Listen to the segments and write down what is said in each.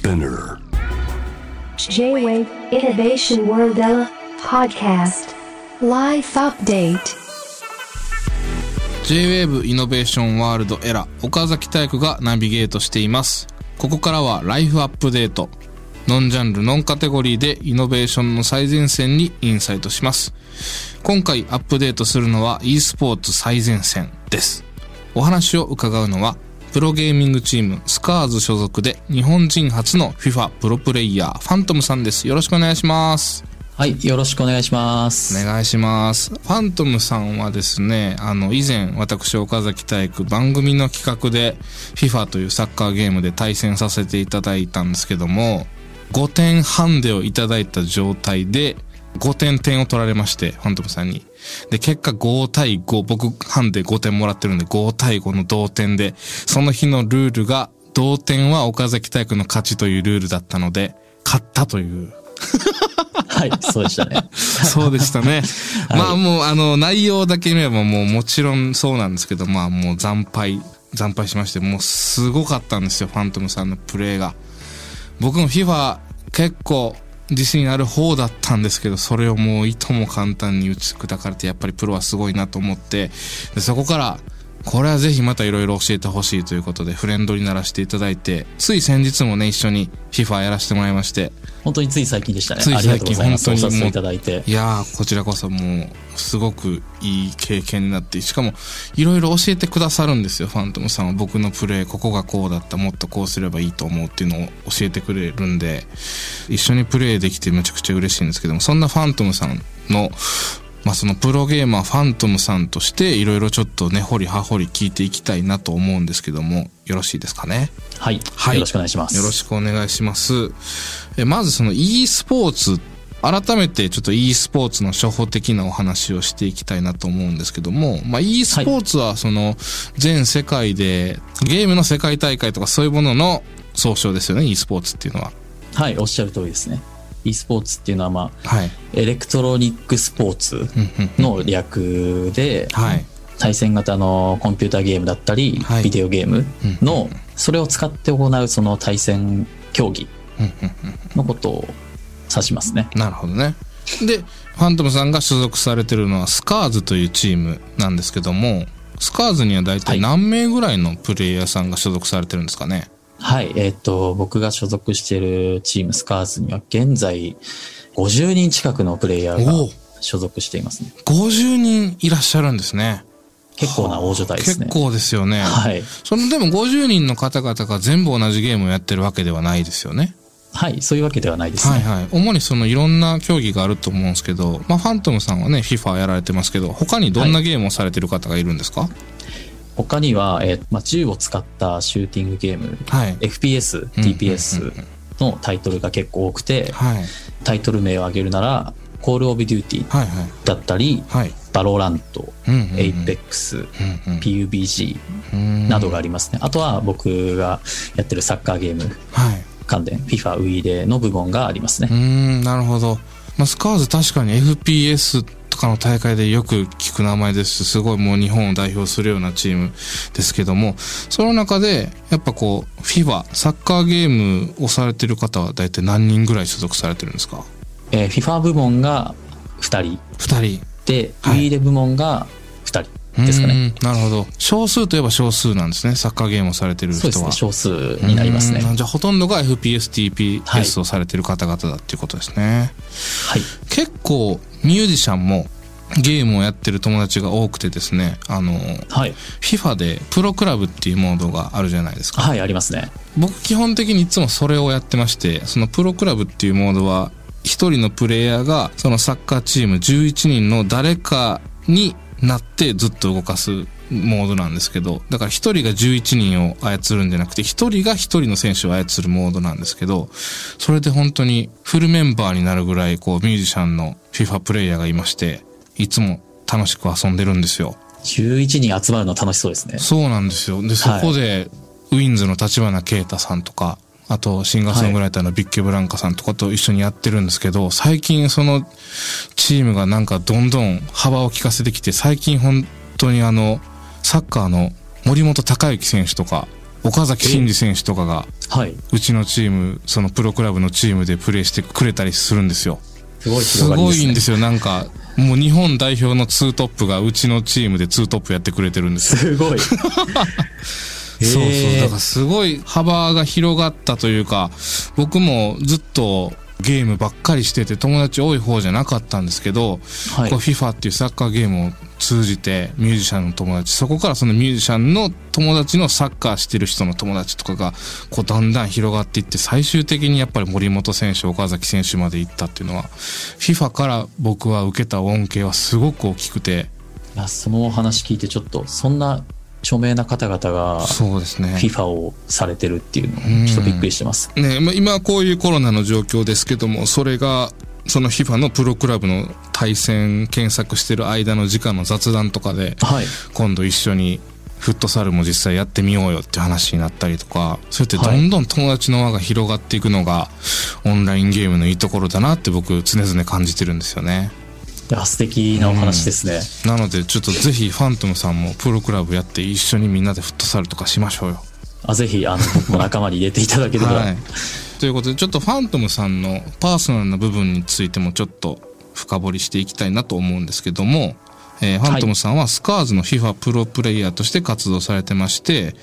Spinner. J-Wave Innovation World Podcast. Life Update. J-WAVE イノベーションワールドエラー岡崎体育がナビゲートしています。ここからはライフアップデートノンジャンルノンカテゴリーでイノベーションの最前線にインサイトします。今回アップデートするのは e スポーツ最前線です。お話を伺うのはプロゲーミングチームスカーズ所属で日本人初の FIFA プロプレイヤーファントムさんですよろしくお願いしますはい、よろしくお願いします。お願いします。ファントムさんはですね、あの、以前、私、岡崎体育、番組の企画で、FIFA というサッカーゲームで対戦させていただいたんですけども、5点ハンデをいただいた状態で、5点点を取られまして、ファントムさんに。で、結果5対5、僕ハンデ5点もらってるんで、5対5の同点で、その日のルールが、同点は岡崎体育の勝ちというルールだったので、勝ったという はい、そうでしたね。そうでしたね。まあもうあの内容だけ見ればもうもちろんそうなんですけど、まあもう惨敗、惨敗しまして、もうすごかったんですよ、ファントムさんのプレーが。僕も FIFA 結構自信ある方だったんですけど、それをもういとも簡単に打ち砕かれて、やっぱりプロはすごいなと思って、でそこから、これはぜひまたいろいろ教えてほしいということでフレンドにならせていただいて、つい先日もね、一緒に FIFA やらせてもらいまして、本当につい最近でしたね。ついありがとうございただいて。いやー、こちらこそもう、すごくいい経験になって、しかも、いろいろ教えてくださるんですよ、ファントムさんは。僕のプレー、ここがこうだった、もっとこうすればいいと思うっていうのを教えてくれるんで、一緒にプレーできてめちゃくちゃ嬉しいんですけども、そんなファントムさんの、まあそのプロゲーマーファントムさんとして、いろいろちょっとね、掘り葉掘り聞いていきたいなと思うんですけども、よろしいですかね？はい、はいよろしくお願いします。よろしくお願いします。えまずその e スポーツ、改めてちょっと e スポーツの初歩的なお話をしていきたいなと思うんですけども、まあ e スポーツはその全世界でゲームの世界大会とかそういうものの総称ですよね、e スポーツっていうのは。はい、おっしゃる通りですね。E スポーツっていうのは、まあ、はい。エレクトロニックスポーツの略で、はい。対戦型のコンピューターゲームだったり、はいビデオゲームの、それを使って行うその対戦競技のことを指しますね。なるほどね。で、ファントムさんが所属されてるのはスカーズというチームなんですけども、スカーズには大体何名ぐらいのプレイヤーさんが所属されてるんですかね？はい、えっ、と、僕が所属しているチームスカーズには現在50人近くのプレイヤーが所属していますね。50人いらっしゃるんですね。結構な大所帯ですね。結構ですよね。はい。そのでも50人の方々が全部同じゲームをやってるわけではないですよね。はい、そういうわけではないですね。はいはい。主にそのいろんな競技があると思うんですけど、まあファントムさんはね、FIFA やられてますけど、他にどんなゲームをされてる方がいるんですか？他には、えーまあ、銃を使ったシューティングゲーム、はい。FPS、TPS のタイトルが結構多くて、はい。タイトル名を挙げるなら、 Call of Duty はいはい。だったり、はい。 VALORANT、 Apex、PUBG うんなどがありますね。あとは僕がやってるサッカーゲームはい。関連、FIFA、ウイイレの部門がありますねうー。ん、なるほど。まあ、スカーズ確かに FPS とかの大会でよく聞く名前ですし、すごいもう日本を代表するようなチームですけども、その中で、やっぱこう、FIFA、サッカーゲームをされてる方は大体何人ぐらい所属されてるんですか？えー FIFA 部門が2人二人。で、はいウィーレ部門が2人ですかね。なるほど。少数といえば少数なんですね。サッカーゲームをされてる人は。ね、少数になりますね。じゃあほとんどが FPS、はい TPS をされてる方々だっていうことですね。はい。結構ミュージシャンもゲームをやってる友達が多くてですね、あの、はい。FIFA でプロクラブっていうモードがあるじゃないですか。はい、ありますね。僕基本的にいつもそれをやってまして、そのプロクラブっていうモードは、一人のプレイヤーがそのサッカーチーム11人の誰かになってずっと動かすモードなんですけど、だから一人が11人を操るんじゃなくて、一人が一人の選手を操るモードなんですけど、それで本当にフルメンバーになるぐらいこうミュージシャンの FIFA プレイヤーがいまして、いつも楽しく遊んでるんですよ。11人集まるの楽しそうですね。そうなんですよ。で、そこで、ウィンズの立花啓太さんとか、あと、シンガーソングライターのビッケブランカさんとかと一緒にやってるんですけど、最近そのチームがなんかどんどん幅を利かせてきて、最近本当にあの、サッカーの森本孝之選手とか岡崎慎司選手とかが、はい。うちのチーム、そのプロクラブのチームでプレーしてくれたりするんですよ。すごいすね。ごいんですよ。なんか、もう日本代表のツートップがうちのチームでツートップやってくれてるんですよ。すごい。そうそう。だからすごい幅が広がったというか、僕もずっとゲームばっかりしてて友達多い方じゃなかったんですけど、はいこう FIFA っていうサッカーゲームを通じてミュージシャンの友達、そこからそのミュージシャンの友達のサッカーしてる人の友達とかが、こうだんだん広がっていって、最終的にやっぱり森本選手、岡崎選手まで行ったっていうのは、FIFA から僕は受けた恩恵はすごく大きくて、いやそのお話聞いてちょっと、そんな著名な方々がそうですね。FIFA をされてるっていうのうんちょっとびっくりしてます。ね、まあ今はこういうコロナの状況ですけども、それが、その FIFA のプロクラブの対戦検索してる間の時間の雑談とかで、はい。今度一緒にフットサルも実際やってみようよって話になったりとか、そうやってどんどん友達の輪が広がっていくのが、オンラインゲームのいいところだなって僕常々感じてるんですよね。いや素敵なお話ですね。なのでちょっとぜひファントムさんもプロクラブやって一緒にみんなでフットサルとかしましょうよ。あぜひ、あの、僕も仲間に入れていただければ。はい。ということで、ちょっとファントムさんのパーソナルな部分についてもちょっと深掘りしていきたいなと思うんですけども、えーファントムさんはスカーズの FIFA プロプレイヤーとして活動されてまして、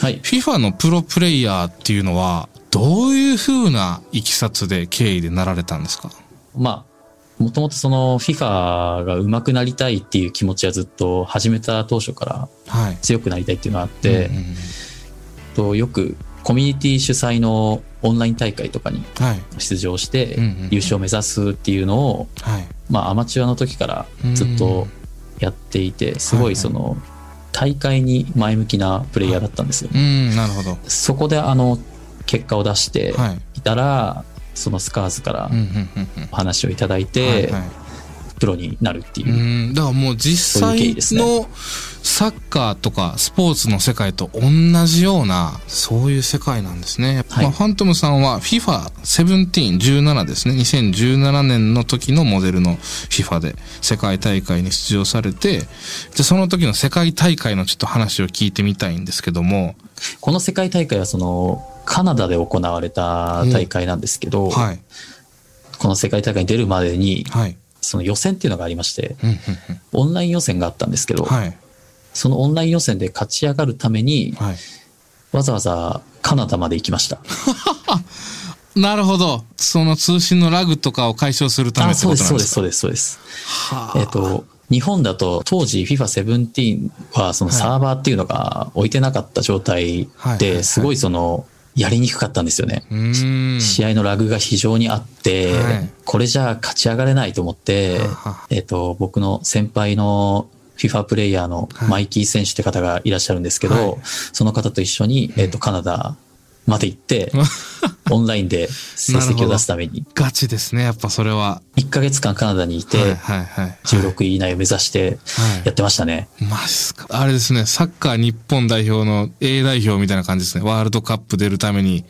はい。FIFA のプロプレイヤーっていうのは、どういう風ないきさつで経緯でなられたんですか？まあ、もともとその FIFA が上手くなりたいっていう気持ちはずっと始めた当初からはい。強くなりたいっていうのがあって、うんうんうんとよくコミュニティ主催のオンライン大会とかにはい。出場して優勝を目指すっていうのを、はい。まあアマチュアの時からずっとやっていて、すごいその大会に前向きなプレイヤーだったんですよ。うん、なるほど。そこであの結果を出してはい。いたら、そのスカーズから。お話をいただいて、プロになるっていうう。ん、だからもう実そういう経際緯ですねのサッカーとかスポーツの世界と同じような、そういう世界なんですね。はいまあ、ファントムさんは FIFA17、17ですね。2017年の時のモデルの FIFA で世界大会に出場されて、で、その時の世界大会のちょっと話を聞いてみたいんですけども、この世界大会はそのカナダで行われた大会なんですけど、はい。この世界大会に出るまでに、はい。その予選っていうのがありまして、うんうんオンライン予選があったんですけど、うんはい。そのオンライン予選で勝ち上がるために、はい。わざわざカナダまで行きました。なるほど。その通信のラグとかを解消するためあ、ってそうです、ことなんそうです、そうです、そうです。はあえっ、と、日本だと当時 FIFA17 はそのサーバーっていうのが置いてなかった状態ですごいそのやりにくかったんですよね。試合のラグが非常にあって、はいこれじゃあ勝ち上がれないと思ってえっ、と、僕の先輩の FIFA プレイヤーのはいマイキー選手って方がいらっしゃるんですけど、はいその方と一緒に、えっ、と、カナダまで行って、オンラインで成績を出すために、ガチですね、やっぱそれは。1ヶ月間カナダにいて、はいはいはい。16位以内を目指してはいやってましたね。マジっすか。あれですね、サッカー日本代表の A 代表みたいな感じですね。ワールドカップ出るために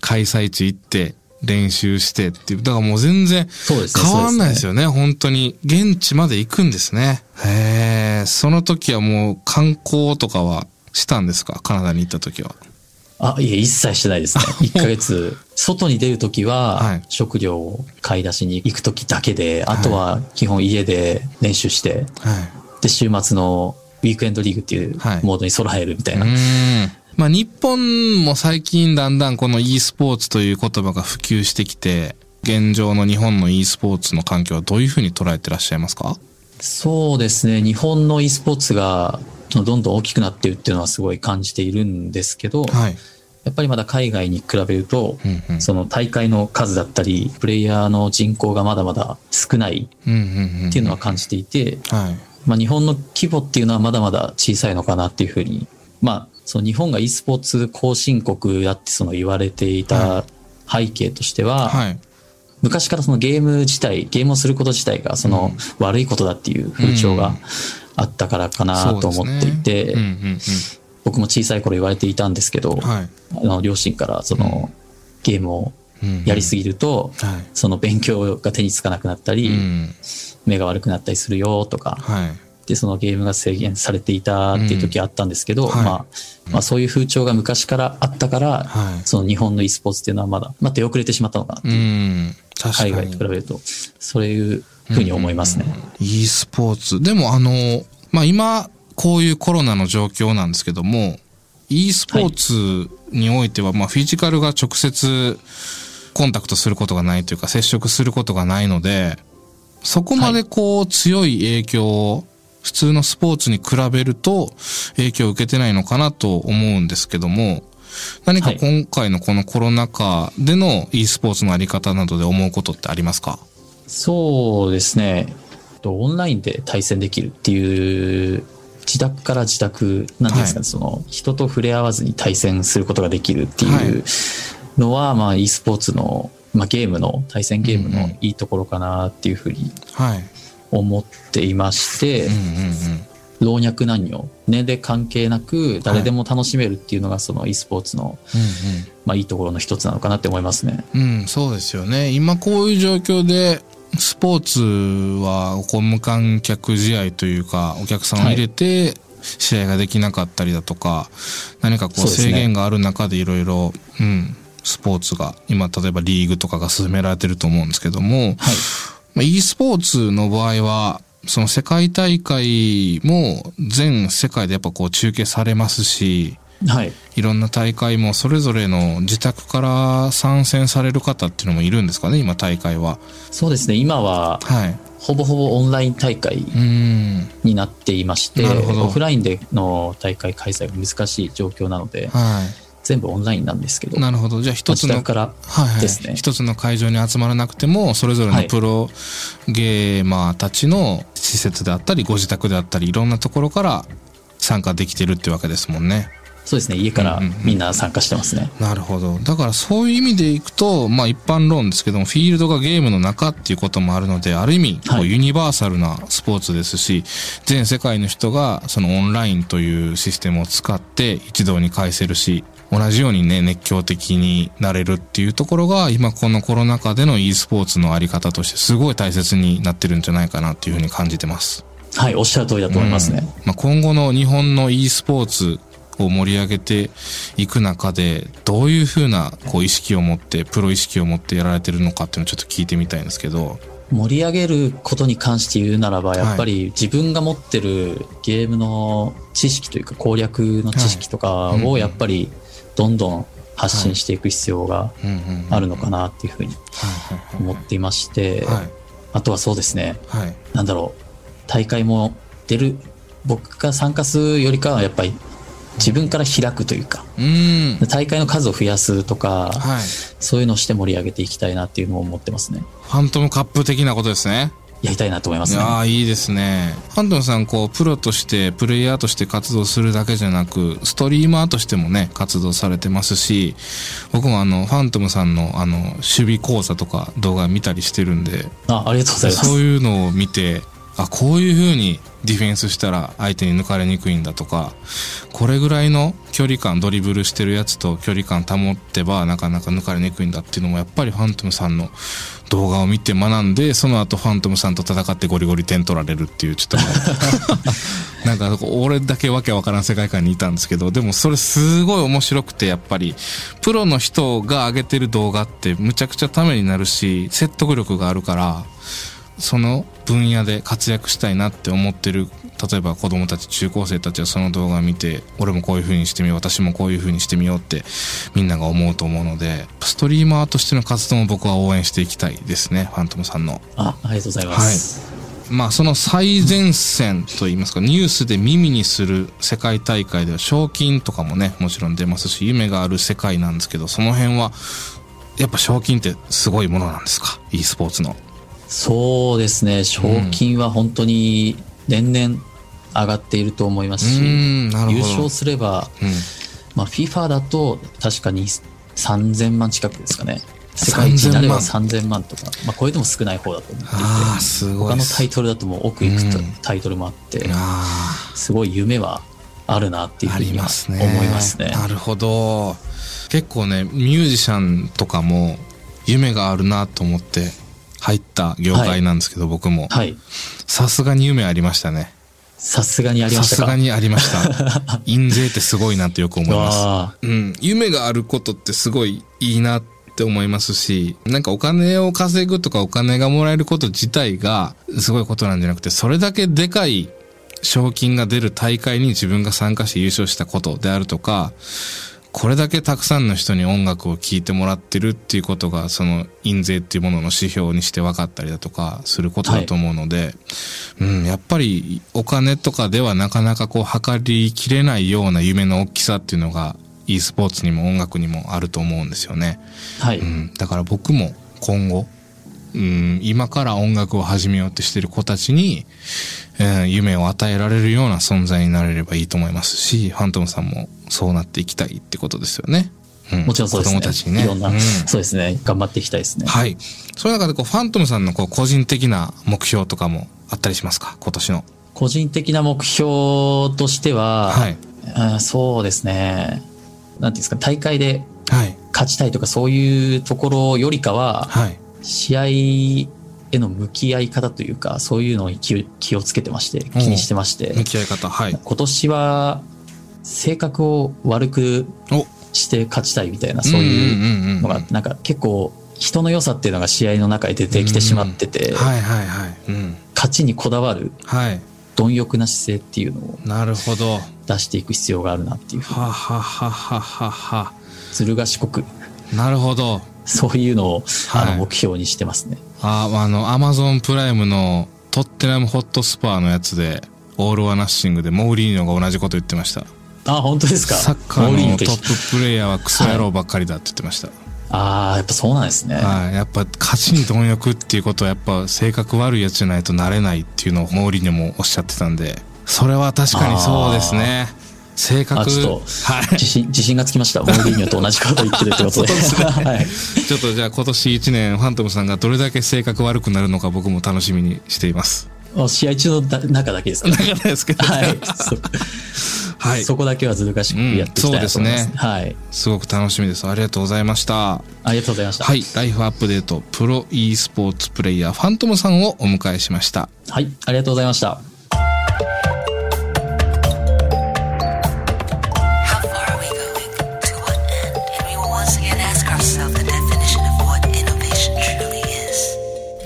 開催地行って練習してっていう。だからもう全然変わんないですよね、本当に。現地まで行くんですね。へえ、その時はもう観光とかはしたんですか？カナダに行った時は。あ、いえ、一切してないですね。1ヶ月、外に出るときは、はい食料を買い出しに行くときだけで、あとは基本家で練習して、はい。で、週末のウィークエンドリーグっていうはいモードに備えるみたいうな。ーん。まあ日本も最近だんだんこの e スポーツという言葉が普及してきて、現状の日本の e スポーツの環境はどういうふうに捉えてらっしゃいますか？そうですね。日本の e スポーツがどんどん大きくなっているっていうのはすごい感じているんですけど、はい。やっぱりまだ海外に比べると、うんうん。その大会の数だったり、プレイヤーの人口がまだまだ少ない。っていうのは感じていて、はい。まあ、日本の規模っていうのはまだまだ小さいのかなっていうふうに、まあ、その日本が e スポーツ後進国だってその言われていた背景としては、はい。昔からそのゲーム自体、ゲームをすること自体がその悪いことだっていう風潮があったからかなと思っていて、僕も小さい頃言われていたんですけど、うん。はい。あの両親からその、ゲームをうんやりすぎると、はい。その勉強が手につかなくなったり、うん。目が悪くなったりするよとか、はい。っってそのゲームが制限されていたっていう時あったんですけど、うん。はい。まあ、まあそういう風潮が昔からあったから、はい。その日本の e スポーツっていうのはまだ、まあ、出遅れてしまったのかなってういう。海外と比べると、そういうふうに思いますね。e スポーツ。でもあの、まあ、今、こういうコロナの状況なんですけども、e スポーツにおいては、まあ、フィジカルが直接コンタクトすることがないというか、接触することがないので、そこまでこう、強い影響を、普通のスポーツに比べると影響を受けてないのかなと思うんですけども、何かはい。今回のこのコロナ禍での e スポーツのあり方などで思うことってありますか？そうですね。とオンラインで対戦できるっていう、自宅から自宅、なんですかね、はい。その、人と触れ合わずに対戦することができるってはい。いうのは、まあ、e スポーツの、まあ、ゲームの、対戦ゲームのいいところかなっていうふうにはい。思っていまして、うんうんうん。老若男女、年齢関係なく誰でも楽しめるっていうのがその e スポーツの、まあ、いいところの一つなのかなって思いますね。うんそうですよね。今こういう状況で、スポーツはこう無観客試合というか、お客さんを入れて、試合ができなかったりだとか、何かこう制限がある中でいろいろ、うん、スポーツが、今例えばリーグとかが進められてると思うんですけども、はい。まあ e スポーツの場合は、その世界大会も全世界でやっぱこう中継されますし、はい。いろんな大会もそれぞれの自宅から参戦される方っていうのもいるんですかね、今大会は。そうですね。今は、はい。ほぼほぼオンライン大会。になっていまして、なるほどオフラインでの大会開催が難しい状況なので、は全部オンラインなんですけど、い。なるほど。じゃあ一つの、からはいはい。ですね一つの会場に集まらなくても、それぞれのはいプロゲーマーたちの施設であったり、ご自宅であったり、いろんなところから参加できてるってわけですもんね。そうですね、家からうんうんうんみんな参加してますね。なるほど。だからそういう意味でいくと、まあ一般論ですけども、フィールドがゲームの中っていうこともあるので、ある意味、こはいうユニバーサルなスポーツですし、全世界の人がそのオンラインというシステムを使って一堂に会せるし、同じようにね、熱狂的になれるっていうところが、今このコロナ禍での e スポーツのあり方としてすごい大切になってるんじゃないかなっていうふうに感じてます。はい、おっしゃる通りだと思いますね。うんまあ、今後の日本の e スポーツを盛り上げていく中で、どういうふうなこう意識を持って、プロ意識を持ってやられてるのかっていうのをちょっと聞いてみたいんですけど。盛り上げることに関して言うならば、やっぱり自分が持ってるゲームの知識というか攻略の知識とかをやっぱりどんどん発信していく必要があるのかなっていうふうにはい思っていまして、はい。あとはそうですね。なんだろう、大会も出る、僕が参加するよりかはやっぱり自分から開くというか、うーん。大会の数を増やすとか、はい。そういうのをして盛り上げていきたいなっていうのを思ってますね。ファントムカップ的なことですね。やりたいなと思いますね。いやーいいですね。ハントンさん、こう、プロとして、プレイヤーとして活動するだけじゃなく、ストリーマーとしてもね、活動されてますし、僕もあの、ファントムさんの、あの、守備講座とか動画見たりしてるんで、あありがとうございます。そういうのを見て、あ、こういう風にディフェンスしたら相手に抜かれにくいんだとか、これぐらいの距離感、ドリブルしてるやつと距離感保ってばなかなか抜かれにくいんだっていうのもやっぱりファントムさんの動画を見て学んで、その後ファントムさんと戦ってゴリゴリ点取られるっていう、ちょっと なんか俺だけわけわからん世界観にいたんですけど、でもそれすごい面白くてやっぱり、プロの人が上げてる動画ってむちゃくちゃためになるし、説得力があるから、その分野で活躍したいなって思ってる例えば子供たち中高生たちはその動画を見て俺もこういう風にしてみよう私もこういう風にしてみようってみんなが思うと思うのでストリーマーとしての活動も僕は応援していきたいですねファントムさんの。あありがとうございます。まあその最前線といいますかニュースで耳にする世界大会では賞金とかもねもちろん出ますし夢がある世界なんですけどその辺はやっぱ賞金ってすごいものなんですか？e スポーツのそうですね、賞金は本当に年々上がっていると思いますし、優勝すれば、うん。まあ、FIFA だと確かに3000万近くですかね。世界一になれば3000万。とか、まあ、これでも少ない方だと思っていて、他のタイトルだともう奥行くとうん。タイトルもあって、あすごい夢はあるなっていうふうにはますね。思いますね。なるほど。結構ねミュージシャンとかも夢があるなと思って入った業界なんですけど、僕もはい。さすがに夢ありましたねさすがにありましたか？さすがにありました。印税ってすごいなってよく思います。あうん。夢があることってすごいいいなって思いますし、なんかお金を稼ぐとかお金がもらえること自体がすごいことなんじゃなくて、それだけでかい賞金が出る大会に自分が参加して優勝したことであるとか、これだけたくさんの人に音楽を聴いてもらってるっていうことが、その印税っていうものの指標にして分かったりだとかすることだと思うので、うん、やっぱりお金とかではなかなかこう測りきれないような夢の大きさっていうのが e スポーツにも音楽にもあると思うんですよね。あ。はい。うん、だから僕も今後、うん、今から音楽を始めようとしてる子たちに、えー夢を与えられるような存在になれればいいと思いますし、ファントムさんもそうなっていきたいってことですよね。うんもちろんそうですね。子供たちにね。いろんな、うんそうですね。頑張っていきたいですね。はい。そういう中でこう、ファントムさんのこう個人的な目標とかもあったりしますか？今年の。個人的な目標としては、はい。あーそうですね。なんていうんですか、大会ではい。勝ちたいとかそういうところよりかは、はい。試合への向き合い方というか、そういうのを気をつけてまして、気にしてまして、向き合い方。はい。今年は性格を悪くおして勝ちたいみたいな、そういうのがなんか結構人の良さっていうのが試合の中で出てきてしまってて、はいはいはい。うん。勝ちにこだわるはい。貪欲な姿勢っていうのをなるほど。は出していく必要があるなっていうふうにははははは。ずる賢くなるほど。そういうのを、はいあの目標にしてますね。あ、あの、アマゾンプライムのトッテナムホットスパーのやつで、オール・オア・ナッシングでモーリーニョが同じこと言ってました。あ、本当ですか？サッカーのトッププレイヤーはクソ野郎ばっかりだって言ってました。ああ、やっぱそうなんですね。はい。やっぱ勝ちに貪欲っていうことはやっぱ性格悪いやつじゃないとなれないっていうのをモーリーニョもおっしゃってたんで、それは確かにそうですね。性格、あちょっとはい。自信、自信がつきました。モーリーニョと同じこと言ってるってことで。はい。ちょっとじゃあ今年1年ファントムさんがどれだけ性格悪くなるのか僕も楽しみにしています。試合中のだ中だけですか？なかなかですけど。はい。そはい。そこだけはずる賢くやっていきたいなと思います。うんそうですはい。すごく楽しみです。ありがとうございました。ありがとうございました。はい。ライフアップデート、プロ e スポーツプレイヤー、ファントムさんをお迎えしました。はい。ありがとうございました。